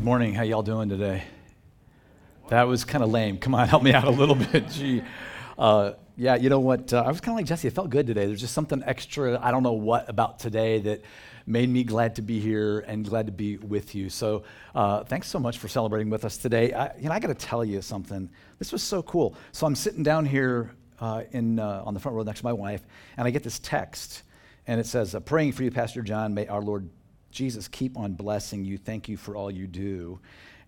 Good morning. How y'all doing today? That was kind of lame. Come on, help me out a little bit. Gee. Uh, yeah, you know what? Uh, I was kind of like Jesse. It felt good today. There's just something extra. I don't know what about today that made me glad to be here and glad to be with you. So, uh, thanks so much for celebrating with us today. I, you know, I got to tell you something. This was so cool. So, I'm sitting down here uh, in uh, on the front row next to my wife, and I get this text, and it says, uh, "Praying for you, Pastor John. May our Lord Jesus, keep on blessing you. Thank you for all you do.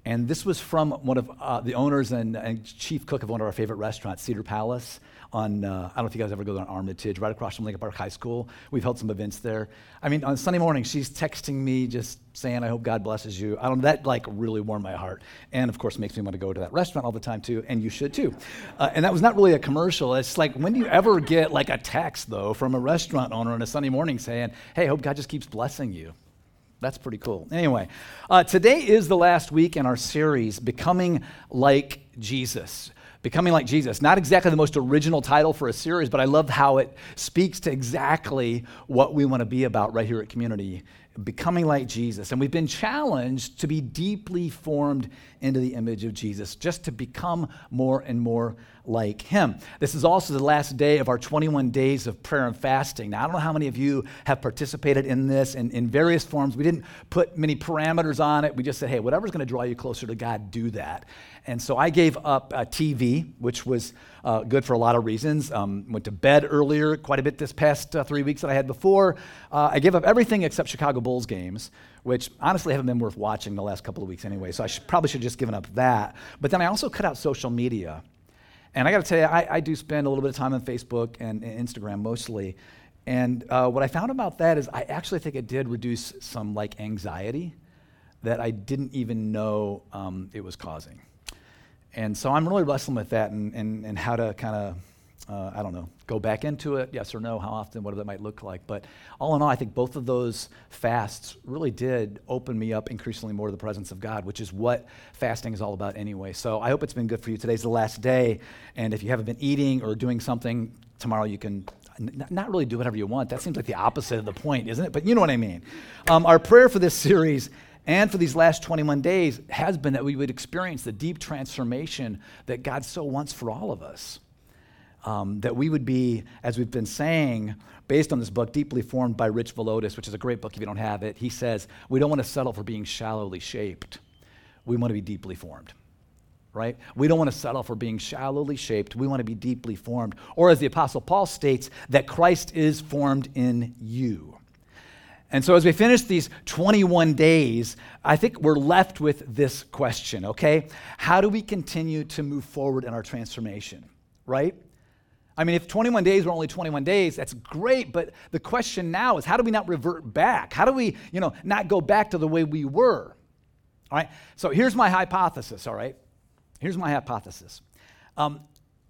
And this was from one of uh, the owners and, and, chief cook of one of our favorite restaurants, Cedar Palace. On uh, I don't know if you guys ever go to Armitage, right across from Lincoln Park High School. We've held some events there. I mean, on Sunday morning, she's texting me just saying, "I hope God blesses you." I don't. That like really warmed my heart, and of course makes me want to go to that restaurant all the time too. And you should too. Uh, and that was not really a commercial. It's like when do you ever get like a text though from a restaurant owner on a Sunday morning saying, "Hey, hope God just keeps blessing you." That's pretty cool. Anyway, uh, today is the last week in our series, Becoming Like Jesus. Becoming Like Jesus. Not exactly the most original title for a series, but I love how it speaks to exactly what we want to be about right here at Community becoming like Jesus. And we've been challenged to be deeply formed into the image of Jesus, just to become more and more like him. This is also the last day of our 21 days of prayer and fasting. Now, I don't know how many of you have participated in this in, in various forms. We didn't put many parameters on it. We just said, hey, whatever's going to draw you closer to God, do that. And so I gave up uh, TV, which was uh, good for a lot of reasons. Um, went to bed earlier quite a bit this past uh, three weeks that I had before. Uh, I gave up everything except Chicago Bulls games, which honestly haven't been worth watching the last couple of weeks anyway. So I should, probably should have just given up that. But then I also cut out social media. And I got to tell you, I, I, do spend a little bit of time on Facebook and, and Instagram mostly. And uh, what I found about that is I actually think it did reduce some like anxiety that I didn't even know um, it was causing. And so I'm really wrestling with that and, and, and how to kind of, uh, I don't know, go back into it, yes or no, how often, what that might look like. But all in all, I think both of those fasts really did open me up increasingly more to the presence of God, which is what fasting is all about anyway. So I hope it's been good for you. Today's the last day. And if you haven't been eating or doing something, tomorrow you can not really do whatever you want. That seems like the opposite of the point, isn't it? But you know what I mean. Um, our prayer for this series and for these last 21 days has been that we would experience the deep transformation that God so wants for all of us. Um, that we would be, as we've been saying, based on this book, deeply formed by Rich Villodas, which is a great book if you don't have it. He says, We don't want to settle for being shallowly shaped. We want to be deeply formed, right? We don't want to settle for being shallowly shaped. We want to be deeply formed. Or, as the Apostle Paul states, that Christ is formed in you. And so, as we finish these 21 days, I think we're left with this question, okay? How do we continue to move forward in our transformation, right? I mean, if 21 days were only 21 days, that's great, but the question now is how do we not revert back? How do we, you know, not go back to the way we were? All right? So, here's my hypothesis, all right? Here's my hypothesis. Um,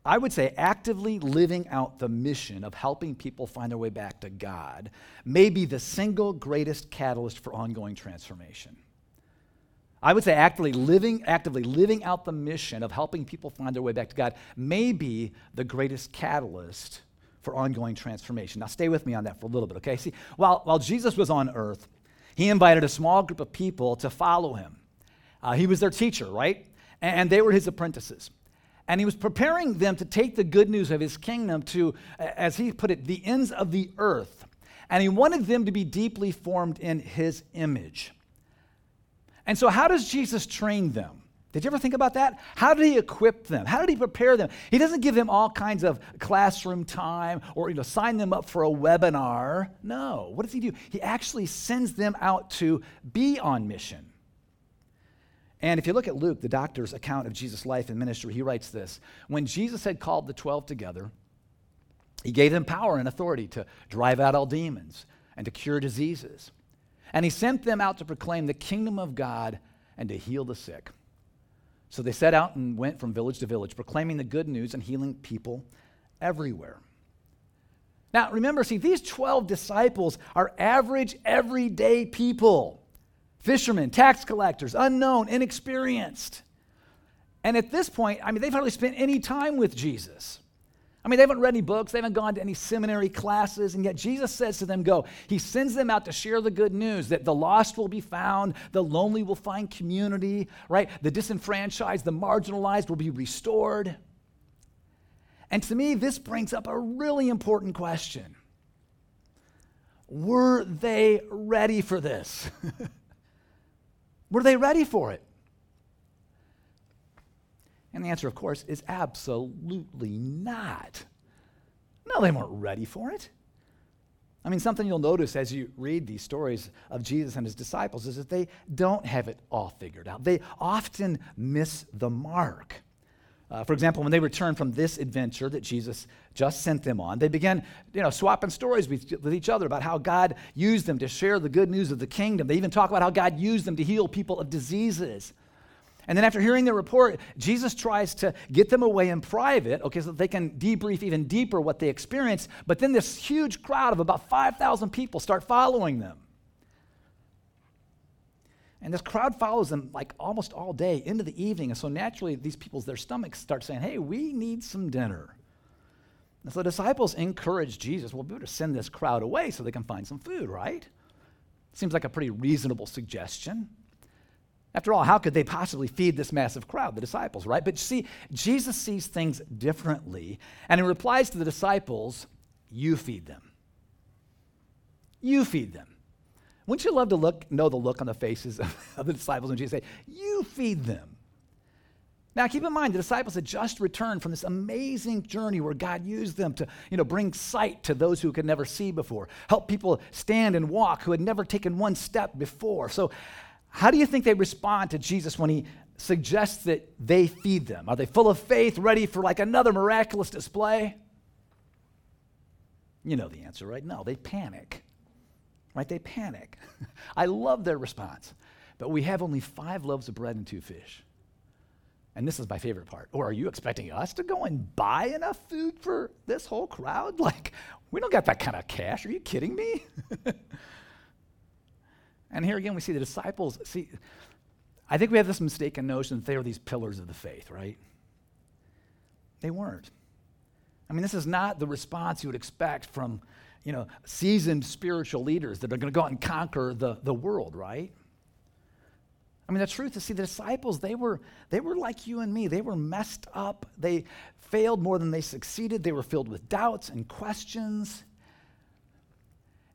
I would say actively living out the mission of helping people find their way back to God may be the single greatest catalyst for ongoing transformation. I would say actively living, actively living out the mission of helping people find their way back to God may be the greatest catalyst for ongoing transformation. Now, stay with me on that for a little bit, okay? See, while, while Jesus was on earth, he invited a small group of people to follow him. Uh, he was their teacher, right? And, and they were his apprentices. And he was preparing them to take the good news of his kingdom to, as he put it, the ends of the earth. And he wanted them to be deeply formed in his image. And so, how does Jesus train them? Did you ever think about that? How did he equip them? How did he prepare them? He doesn't give them all kinds of classroom time or you know, sign them up for a webinar. No. What does he do? He actually sends them out to be on mission. And if you look at Luke, the doctor's account of Jesus' life and ministry, he writes this When Jesus had called the 12 together, he gave them power and authority to drive out all demons and to cure diseases. And he sent them out to proclaim the kingdom of God and to heal the sick. So they set out and went from village to village, proclaiming the good news and healing people everywhere. Now, remember, see, these 12 disciples are average, everyday people fishermen, tax collectors, unknown, inexperienced. And at this point, I mean, they've hardly spent any time with Jesus. I mean, they haven't read any books, they haven't gone to any seminary classes, and yet Jesus says to them, Go. He sends them out to share the good news that the lost will be found, the lonely will find community, right? The disenfranchised, the marginalized will be restored. And to me, this brings up a really important question Were they ready for this? Were they ready for it? And the answer, of course, is absolutely not. No, they weren't ready for it. I mean, something you'll notice as you read these stories of Jesus and his disciples is that they don't have it all figured out. They often miss the mark. Uh, for example, when they returned from this adventure that Jesus just sent them on, they began, you know, swapping stories with, with each other about how God used them to share the good news of the kingdom. They even talk about how God used them to heal people of diseases. And then after hearing the report, Jesus tries to get them away in private, okay, so that they can debrief even deeper what they experienced. But then this huge crowd of about 5,000 people start following them. And this crowd follows them like almost all day into the evening. And so naturally, these people's their stomachs start saying, hey, we need some dinner. And so the disciples encourage Jesus, well, we better send this crowd away so they can find some food, right? Seems like a pretty reasonable suggestion. After all, how could they possibly feed this massive crowd, the disciples, right? But see, Jesus sees things differently, and he replies to the disciples, You feed them. You feed them. Wouldn't you love to look, know the look on the faces of, of the disciples when Jesus say, You feed them? Now, keep in mind, the disciples had just returned from this amazing journey where God used them to, you know, bring sight to those who could never see before, help people stand and walk who had never taken one step before. So, how do you think they respond to Jesus when he suggests that they feed them? Are they full of faith, ready for like another miraculous display? You know the answer, right? No, they panic. Right? They panic. I love their response. But we have only five loaves of bread and two fish. And this is my favorite part. Or are you expecting us to go and buy enough food for this whole crowd? Like, we don't got that kind of cash. Are you kidding me? And here again, we see the disciples. See, I think we have this mistaken notion that they are these pillars of the faith, right? They weren't. I mean, this is not the response you would expect from, you know, seasoned spiritual leaders that are going to go out and conquer the, the world, right? I mean, the truth is, see, the disciples, they were, they were like you and me. They were messed up. They failed more than they succeeded. They were filled with doubts and questions.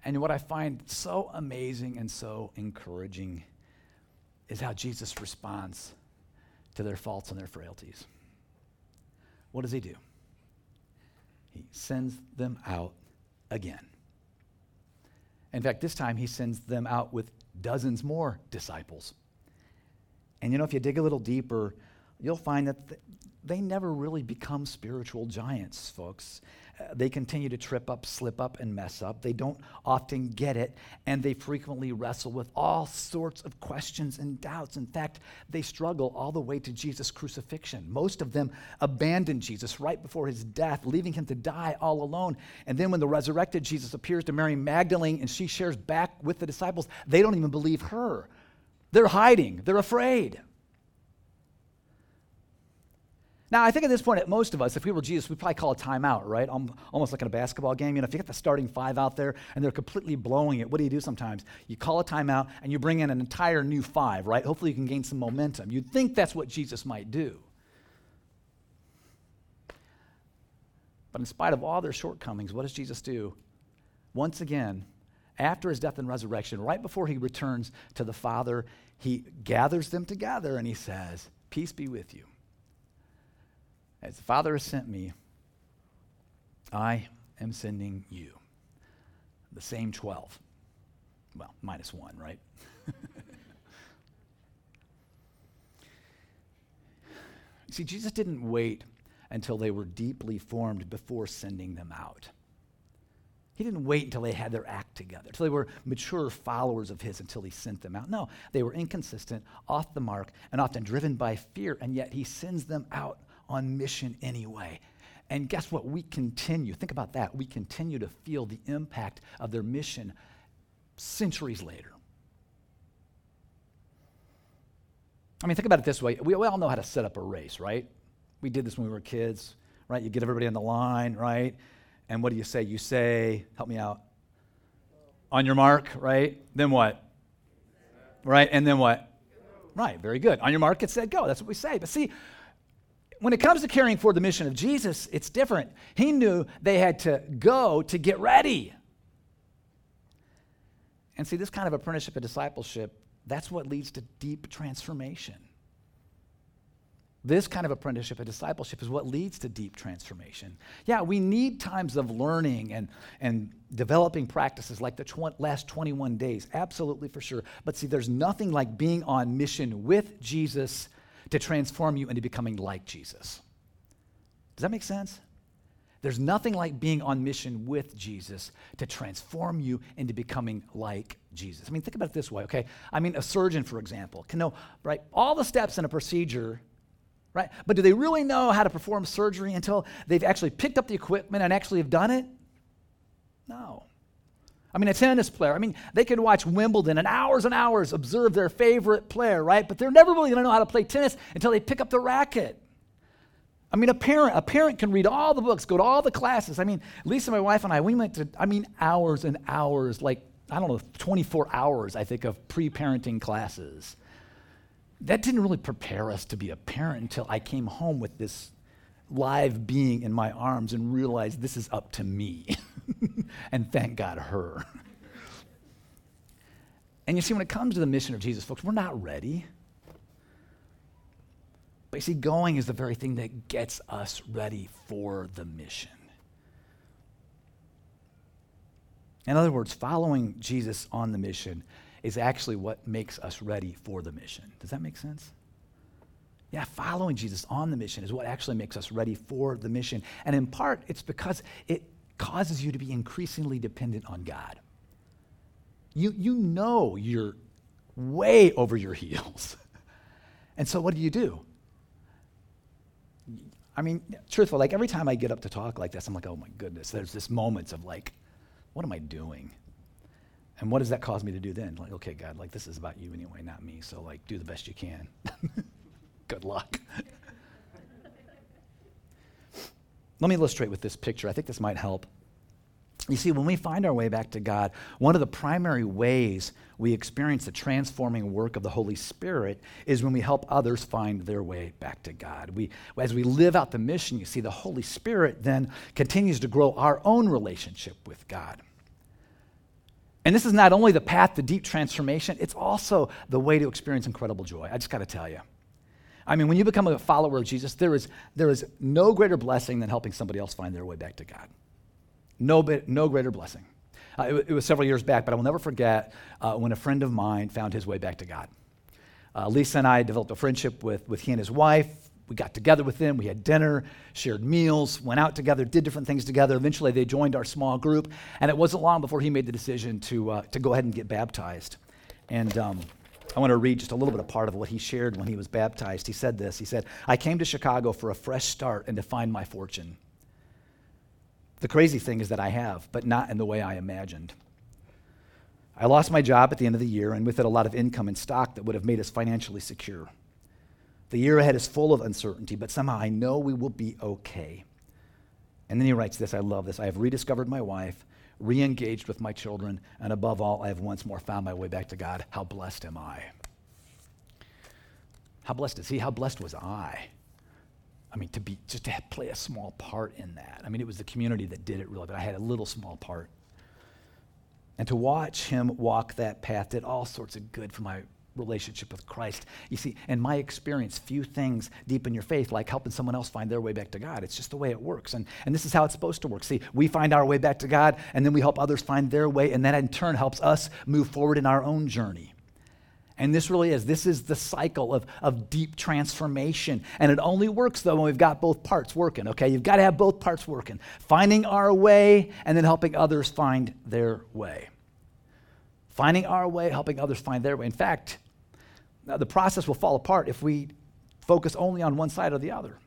And what I find so amazing and so encouraging is how Jesus responds to their faults and their frailties. What does he do? He sends them out again. In fact, this time he sends them out with dozens more disciples. And you know, if you dig a little deeper, you'll find that they never really become spiritual giants, folks. They continue to trip up, slip up, and mess up. They don't often get it, and they frequently wrestle with all sorts of questions and doubts. In fact, they struggle all the way to Jesus' crucifixion. Most of them abandon Jesus right before his death, leaving him to die all alone. And then when the resurrected Jesus appears to Mary Magdalene and she shares back with the disciples, they don't even believe her. They're hiding, they're afraid. Now, I think at this point, most of us, if we were Jesus, we'd probably call a timeout, right? Um, almost like in a basketball game. You know, if you get the starting five out there and they're completely blowing it, what do you do sometimes? You call a timeout and you bring in an entire new five, right? Hopefully you can gain some momentum. You'd think that's what Jesus might do. But in spite of all their shortcomings, what does Jesus do? Once again, after his death and resurrection, right before he returns to the Father, he gathers them together and he says, Peace be with you. As the Father has sent me, I am sending you. The same 12. Well, minus one, right? See, Jesus didn't wait until they were deeply formed before sending them out. He didn't wait until they had their act together, until they were mature followers of His until He sent them out. No, they were inconsistent, off the mark, and often driven by fear, and yet He sends them out on mission anyway. And guess what? We continue, think about that. We continue to feel the impact of their mission centuries later. I mean, think about it this way. We, we all know how to set up a race, right? We did this when we were kids. right? You get everybody on the line, right? And what do you say? You say, help me out. On your mark, right? Then what? Right? And then what? Right, very good. On your mark, get set, go. That's what we say. But see, when it comes to caring for the mission of Jesus, it's different. He knew they had to go to get ready. And see, this kind of apprenticeship and discipleship, that's what leads to deep transformation. This kind of apprenticeship and discipleship is what leads to deep transformation. Yeah, we need times of learning and, and developing practices like the tw- last 21 days, absolutely for sure. But see, there's nothing like being on mission with Jesus to transform you into becoming like Jesus. Does that make sense? There's nothing like being on mission with Jesus to transform you into becoming like Jesus. I mean, think about it this way, okay? I mean, a surgeon, for example, can know, right, all the steps in a procedure right? But do they really know how to perform surgery until they've actually picked up the equipment and actually have done it? No. I mean, a tennis player, I mean, they could watch Wimbledon and hours and hours observe their favorite player, right? But they're never really going to know how to play tennis until they pick up the racket. I mean, a parent, a parent can read all the books, go to all the classes. I mean, Lisa, my wife, and I, we went to, I mean, hours and hours, like, I don't know, 24 hours, I think, of pre parenting classes that didn't really prepare us to be a parent until I came home with this live being in my arms and realize this is up to me. and thank God, her. and you see, when it comes to the mission of Jesus, folks, we're not ready. But you see, going is the very thing that gets us ready for the mission. In other words, following Jesus on the mission is actually what makes us ready for the mission. Does that make sense? Yeah, following Jesus on the mission is what actually makes us ready for the mission. And in part, it's because it causes you to be increasingly dependent on God. You, you know you're way over your heels. and so what do you do? I mean, truthful, like every time I get up to talk like this, I'm like, oh my goodness, there's this moments of like, what am I doing? And what does that cause me to do then? Like, okay, God, like this is about you anyway, not me. So like do the best you can. Good luck. Let me illustrate with this picture. I think this might help. You see, when we find our way back to God, one of the primary ways we experience the transforming work of the Holy Spirit is when we help others find their way back to God. We, as we live out the mission, you see, the Holy Spirit then continues to grow our own relationship with God. And this is not only the path to deep transformation, it's also the way to experience incredible joy. I just got to tell you. I mean, when you become a follower of Jesus, there is, there is no greater blessing than helping somebody else find their way back to God. No, no greater blessing. Uh, it, it, was several years back, but I will never forget uh, when a friend of mine found his way back to God. Uh, Lisa and I developed a friendship with, with he and his wife we got together with them, we had dinner, shared meals, went out together, did different things together. Eventually, they joined our small group, and it wasn't long before he made the decision to, uh, to go ahead and get baptized. And um, I want to read just a little bit of part of what he shared when he was baptized. He said this He said, I came to Chicago for a fresh start and to find my fortune. The crazy thing is that I have, but not in the way I imagined. I lost my job at the end of the year, and with it, a lot of income and stock that would have made us financially secure. The year ahead is full of uncertainty, but somehow I know we will be okay. And then he writes this I love this. I have rediscovered my wife, re engaged with my children, and above all, I have once more found my way back to God. How blessed am I? How blessed is he? How blessed was I? I mean, to be just to play a small part in that. I mean, it was the community that did it really, but I had a little small part. And to watch him walk that path did all sorts of good for my relationship with Christ. You see, in my experience, few things deepen your faith like helping someone else find their way back to God. It's just the way it works. And, and this is how it's supposed to work. See, we find our way back to God, and then we help others find their way, and that in turn helps us move forward in our own journey. And this really is. This is the cycle of, of deep transformation. And it only works, though, when we've got both parts working, okay? You've got to have both parts working finding our way and then helping others find their way. Finding our way, helping others find their way. In fact, the process will fall apart if we focus only on one side or the other.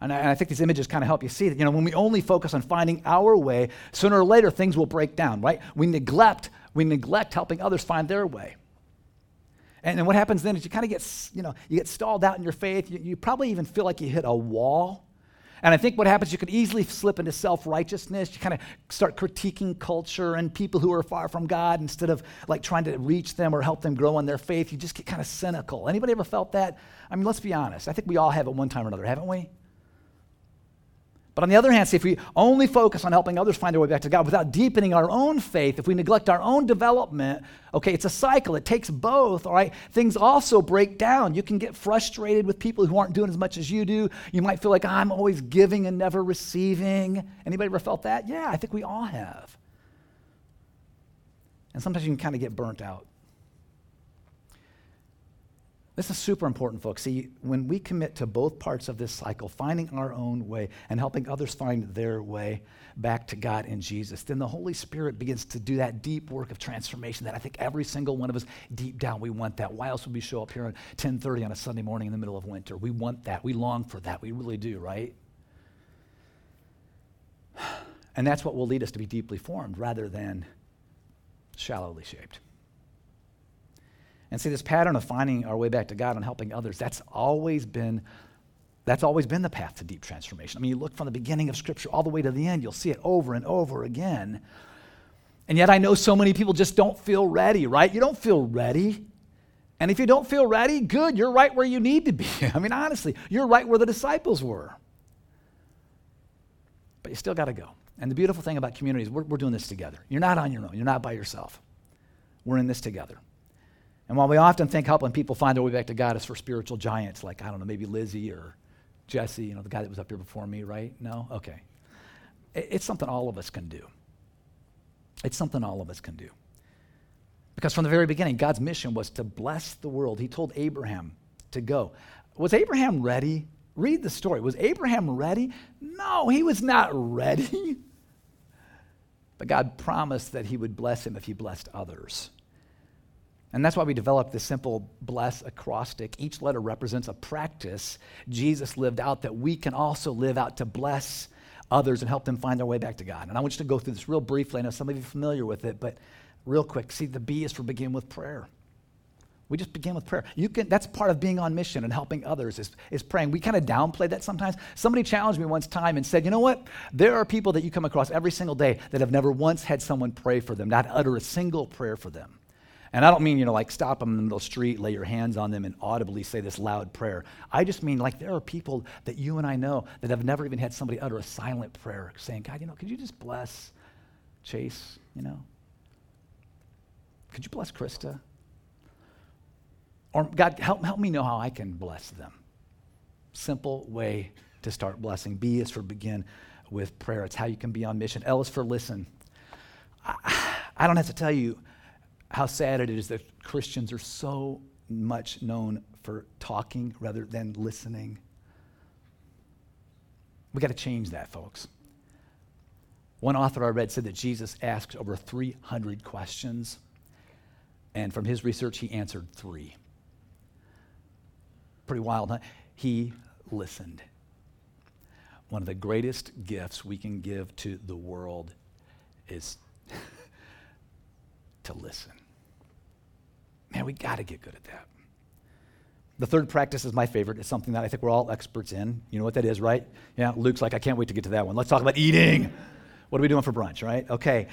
And I, and I think these images kind of help you see that, you know, when we only focus on finding our way, sooner or later things will break down, right? We neglect, we neglect helping others find their way. And then what happens then is you kind of get, you know, you get stalled out in your faith. You, you probably even feel like you hit a wall. And I think what happens, you could easily slip into self righteousness. You kind of start critiquing culture and people who are far from God instead of like trying to reach them or help them grow in their faith. You just get kind of cynical. Anybody ever felt that? I mean, let's be honest. I think we all have at one time or another, haven't we? But on the other hand, see, if we only focus on helping others find their way back to God without deepening our own faith, if we neglect our own development, okay, it's a cycle. It takes both, all right? Things also break down. You can get frustrated with people who aren't doing as much as you do. You might feel like I'm always giving and never receiving. Anybody ever felt that? Yeah, I think we all have. And sometimes you can kind of get burnt out. This is super important, folks. See, when we commit to both parts of this cycle, finding our own way and helping others find their way back to God in Jesus, then the Holy Spirit begins to do that deep work of transformation that I think every single one of us deep down we want that. Why else would we show up here at 10:30 on a Sunday morning in the middle of winter? We want that. We long for that. We really do, right? And that's what will lead us to be deeply formed rather than shallowly shaped. And see, this pattern of finding our way back to God and helping others, that's always been that's always been the path to deep transformation. I mean, you look from the beginning of Scripture all the way to the end, you'll see it over and over again. And yet, I know so many people just don't feel ready, right? You don't feel ready. And if you don't feel ready, good, you're right where you need to be. I mean, honestly, you're right where the disciples were. But you still got to go. And the beautiful thing about communities, we're, we're doing this together. You're not on your own, you're not by yourself. We're in this together. And while we often think helping people find their way back to God is for spiritual giants, like, I don't know, maybe Lizzie or Jesse, you know, the guy that was up here before me, right? No? Okay. It's something all of us can do. It's something all of us can do. Because from the very beginning, God's mission was to bless the world. He told Abraham to go. Was Abraham ready? Read the story. Was Abraham ready? No, he was not ready. But God promised that he would bless him if he blessed others. And that's why we developed this simple bless acrostic. Each letter represents a practice Jesus lived out that we can also live out to bless others and help them find their way back to God. And I want you to go through this real briefly. I know some of you are familiar with it, but real quick. See, the B is for begin with prayer. We just begin with prayer. You can, that's part of being on mission and helping others is, is praying. We kind of downplay that sometimes. Somebody challenged me once time and said, you know what? There are people that you come across every single day that have never once had someone pray for them, not utter a single prayer for them. And I don't mean, you know, like stop them in the middle street, lay your hands on them, and audibly say this loud prayer. I just mean like there are people that you and I know that have never even had somebody utter a silent prayer saying, God, you know, could you just bless Chase, you know? Could you bless Krista? Or God, help, help me know how I can bless them. Simple way to start blessing. B is for begin with prayer. It's how you can be on mission. L is for listen. I, I don't have to tell you how sad it is that Christians are so much known for talking rather than listening. We got to change that, folks. One author I read said that Jesus asked over 300 questions, and from his research, he answered three. Pretty wild, huh? He listened. One of the greatest gifts we can give to the world is to listen. Man, we got to get good at that. The third practice is my favorite. It's something that I think we're all experts in. You know what that is, right? Yeah, Luke's like, I can't wait to get to that one. Let's talk about eating. What are we doing for brunch, right? Okay.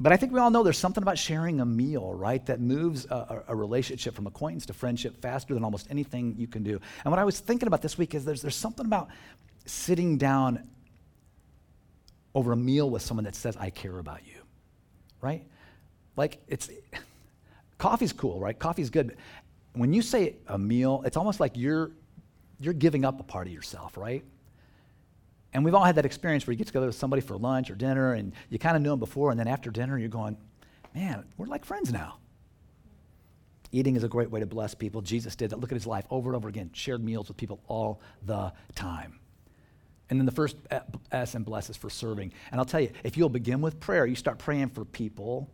But I think we all know there's something about sharing a meal, right, that moves a, a, relationship from acquaintance to friendship faster than almost anything you can do. And what I was thinking about this week is there's, there's something about sitting down over a meal with someone that says, I care about you, right? Like, it's Coffee's cool, right? Coffee's good. When you say a meal, it's almost like you're you're giving up a part of yourself, right? And we've all had that experience where you get together with somebody for lunch or dinner and you kind of knew them before, and then after dinner, you're going, man, we're like friends now. Eating is a great way to bless people. Jesus did that. Look at his life over and over again, shared meals with people all the time. And then the first S and bless is for serving. And I'll tell you, if you'll begin with prayer, you start praying for people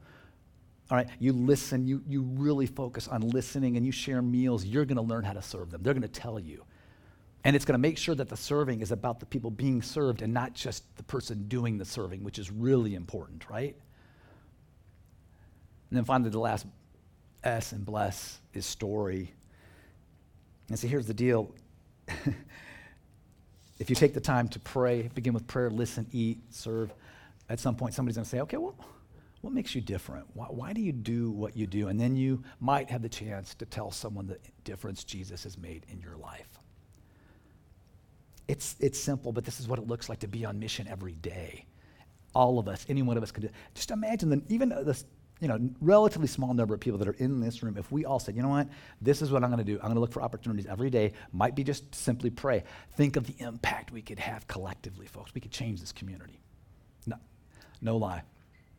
all right, you listen, you, you really focus on listening and you share meals, you're going to learn how to serve them. They're going to tell you. And it's going to make sure that the serving is about the people being served and not just the person doing the serving, which is really important, right? And then finally, the last S and bless is story. And so here's the deal. if you take the time to pray, begin with prayer, listen, eat, serve, at some point somebody's going to say, okay, well, what makes you different? Why, why, do you do what you do? And then you might have the chance to tell someone the difference Jesus has made in your life. It's, it's simple, but this is what it looks like to be on mission every day. All of us, any one of us could do. Just imagine that even this you know, relatively small number of people that are in this room, if we all said, you know what, this is what I'm going to do. I'm going to look for opportunities every day. Might be just simply pray. Think of the impact we could have collectively, folks. We could change this community. No, no lie.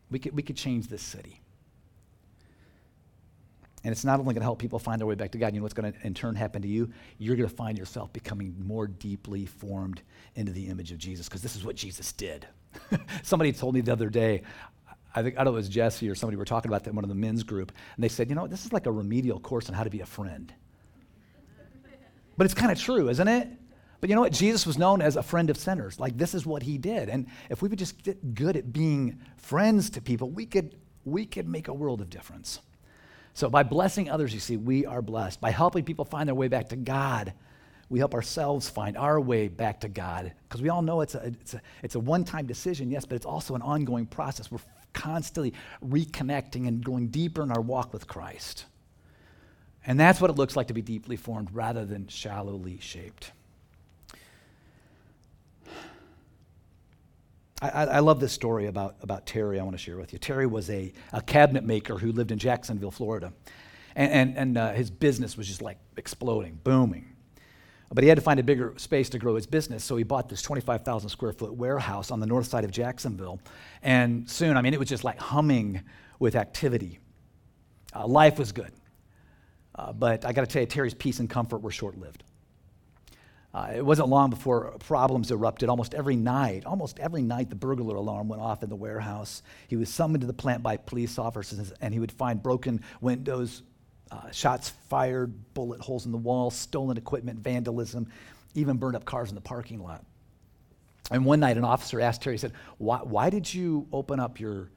We could, we could change this city. And it's not only going to help people find their way back to God, you know what's going to in turn happen to you? You're going to find yourself becoming more deeply formed into the image of Jesus because this is what Jesus did. Somebody told me the other day, I think, I don't know, it was Jesse or somebody, we were talking about that in one of the men's group, and they said, you know, this is like a remedial course on how to be a friend. But it's kind of true, isn't it? But you know what? Jesus was known as a friend of sinners. Like, this is what he did. And if we would just get good at being friends to people, we could, we could make a world of difference. So, by blessing others, you see, we are blessed. By helping people find their way back to God, we help ourselves find our way back to God. Because we all know it's a, it's a, it's a one time decision, yes, but it's also an ongoing process. We're constantly reconnecting and going deeper in our walk with Christ. And that's what it looks like to be deeply formed rather than shallowly shaped. I, I, love this story about, about Terry I want to share with you. Terry was a, a cabinet maker who lived in Jacksonville, Florida. And, and, and uh, his business was just like exploding, booming. But he had to find a bigger space to grow his business, so he bought this 25,000 square foot warehouse on the north side of Jacksonville. And soon, I mean, it was just like humming with activity. Uh, life was good. Uh, but I got to tell you, Terry's peace and comfort were short lived. Uh, it wasn't long before problems erupted. Almost every night, almost every night, the burglar alarm went off in the warehouse. He was summoned to the plant by police officers, and he would find broken windows, uh, shots fired, bullet holes in the wall, stolen equipment, vandalism, even burned up cars in the parking lot. And one night, an officer asked Terry, he said, why, why did you open up your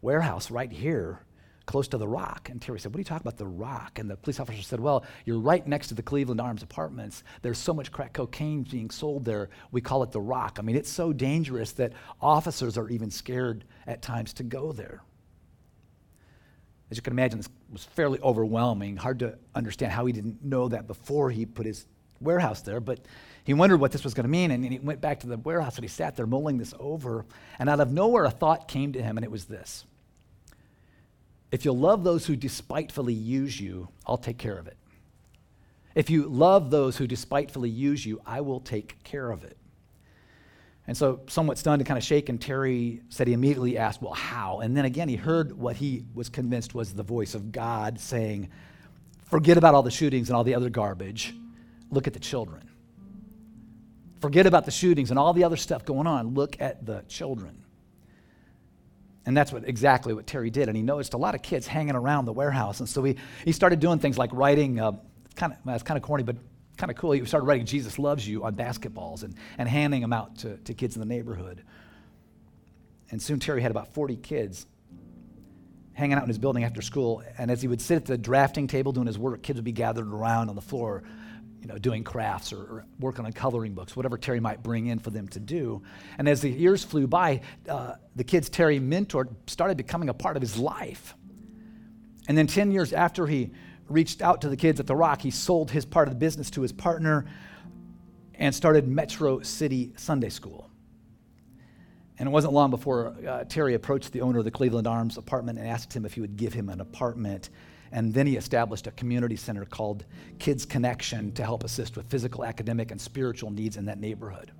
warehouse right here close to the rock. And Terry said, What are you talking about, the rock? And the police officer said, Well, you're right next to the Cleveland Arms apartments. There's so much crack cocaine being sold there, we call it the rock. I mean, it's so dangerous that officers are even scared at times to go there. As you can imagine, this was fairly overwhelming. Hard to understand how he didn't know that before he put his warehouse there, but he wondered what this was going to mean. And he went back to the warehouse and he sat there mulling this over. And out of nowhere, a thought came to him, and it was this if you'll love those who despitefully use you, I'll take care of it. If you love those who despitefully use you, I will take care of it. And so, somewhat stunned and kind of shaken, Terry said he immediately asked, Well, how? And then again, he heard what he was convinced was the voice of God saying, Forget about all the shootings and all the other garbage. Look at the children. Forget about the shootings and all the other stuff going on. Look at the children. And that's what, exactly what Terry did. And he noticed a lot of kids hanging around the warehouse. And so he, he started doing things like writing, uh, kind of, well, it's kind of corny, but kind of cool. He started writing Jesus Loves You on basketballs and, and handing them out to, to kids in the neighborhood. And soon Terry had about 40 kids hanging out in his building after school. And as he would sit at the drafting table doing his work, kids would be gathered around on the floor you know, doing crafts or, or, working on coloring books, whatever Terry might bring in for them to do. And as the years flew by, uh, the kids Terry mentored started becoming a part of his life. And then 10 years after he reached out to the kids at the Rock, he sold his part of the business to his partner and started Metro City Sunday School. And it wasn't long before uh, Terry approached the owner of the Cleveland Arms apartment and asked him if he would give him an apartment and then he established a community center called Kids Connection to help assist with physical, academic, and spiritual needs in that neighborhood.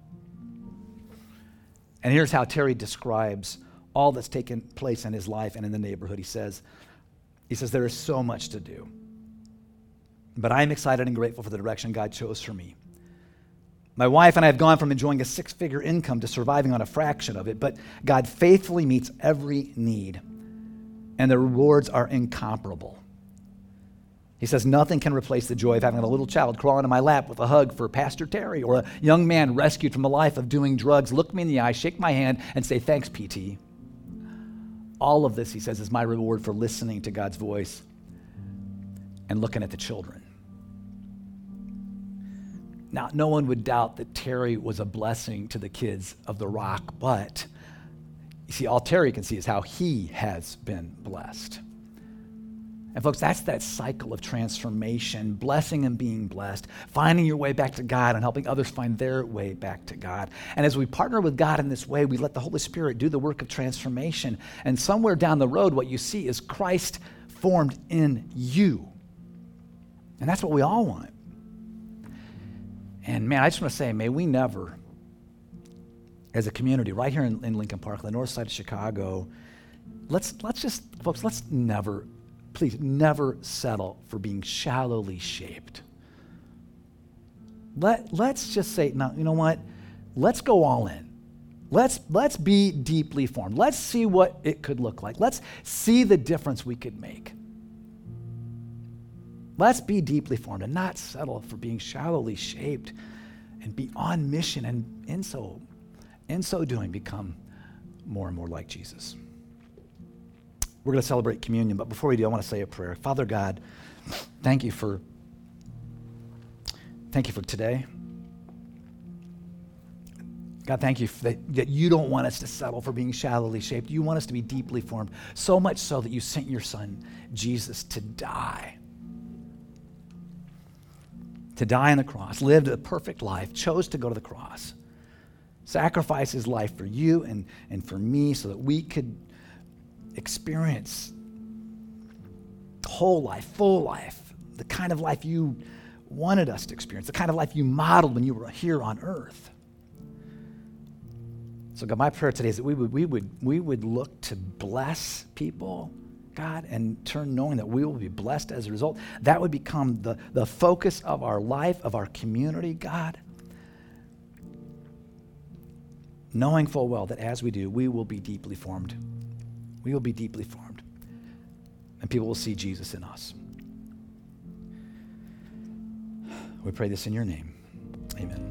And here's how Terry describes all that's taken place in his life and in the neighborhood. He says, he says, there is so much to do. But I'm excited and grateful for the direction God chose for me. My wife and I have gone from enjoying a six figure income to surviving on a fraction of it, but God faithfully meets every need, and the rewards are incomparable. He says, Nothing can replace the joy of having a little child crawl into my lap with a hug for Pastor Terry, or a young man rescued from a life of doing drugs look me in the eye, shake my hand, and say, Thanks, PT. All of this, he says, is my reward for listening to God's voice and looking at the children. Now, no one would doubt that Terry was a blessing to the kids of the rock, but you see, all Terry can see is how he has been blessed. And, folks, that's that cycle of transformation, blessing and being blessed, finding your way back to God and helping others find their way back to God. And as we partner with God in this way, we let the Holy Spirit do the work of transformation. And somewhere down the road, what you see is Christ formed in you. And that's what we all want. And man, I just want to say, may we never, as a community, right here in, in Lincoln Park, the north side of Chicago, let's, let's just, folks, let's never, please, never settle for being shallowly shaped. Let, let's just say, now, you know what? Let's go all in. Let's, let's be deeply formed. Let's see what it could look like. Let's see the difference we could make. Let's be deeply formed and not settle for being shallowly shaped and be on mission and in so, in so doing become more and more like Jesus. We're going to celebrate communion, but before we do, I want to say a prayer. Father God, thank you for thank you for today. God, thank you that, that you don't want us to settle for being shallowly shaped. You want us to be deeply formed, so much so that you sent your son, Jesus, to die to die on the cross, lived a perfect life, chose to go to the cross, sacrifice his life for you and, and for me so that we could experience whole life, full life, the kind of life you wanted us to experience, the kind of life you modeled when you were here on earth. So, God, my prayer today is that we would, we would, we would look to bless people God, and turn knowing that we will be blessed as a result. That would become the, the focus of our life, of our community, God. Knowing full well that as we do, we will be deeply formed. We will be deeply formed. And people will see Jesus in us. We pray this in your name. Amen.